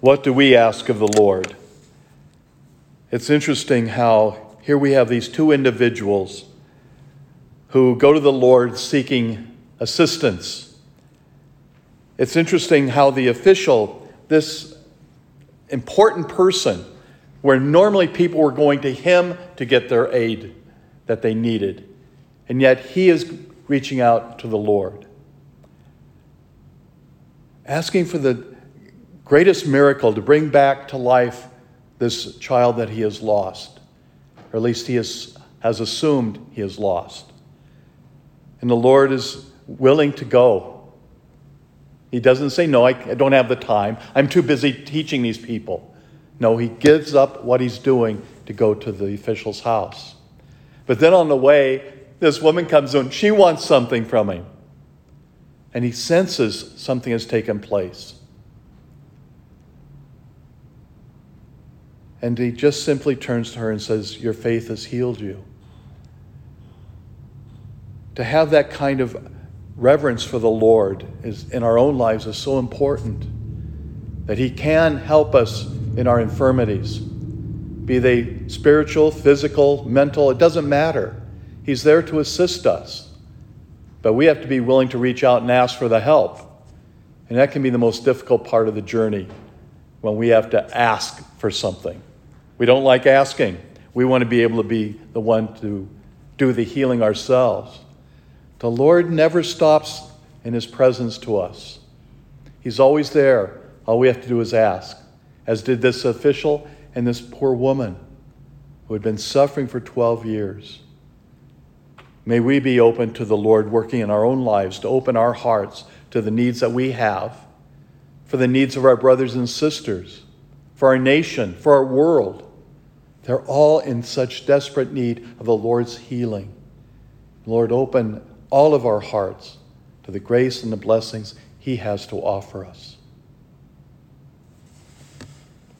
What do we ask of the Lord? It's interesting how here we have these two individuals who go to the Lord seeking assistance. It's interesting how the official, this important person, where normally people were going to him to get their aid that they needed, and yet he is reaching out to the Lord. Asking for the greatest miracle to bring back to life this child that he has lost, or at least he has, has assumed he has lost. And the Lord is willing to go. He doesn't say, No, I don't have the time. I'm too busy teaching these people. No, he gives up what he's doing to go to the official's house. But then on the way, this woman comes in. She wants something from him. And he senses something has taken place. And he just simply turns to her and says, Your faith has healed you. To have that kind of reverence for the Lord is, in our own lives is so important that He can help us in our infirmities, be they spiritual, physical, mental, it doesn't matter. He's there to assist us. But we have to be willing to reach out and ask for the help. And that can be the most difficult part of the journey when we have to ask for something. We don't like asking. We want to be able to be the one to do the healing ourselves. The Lord never stops in His presence to us. He's always there. All we have to do is ask, as did this official and this poor woman who had been suffering for 12 years. May we be open to the Lord working in our own lives to open our hearts to the needs that we have, for the needs of our brothers and sisters, for our nation, for our world. They're all in such desperate need of the Lord's healing. Lord, open all of our hearts to the grace and the blessings He has to offer us.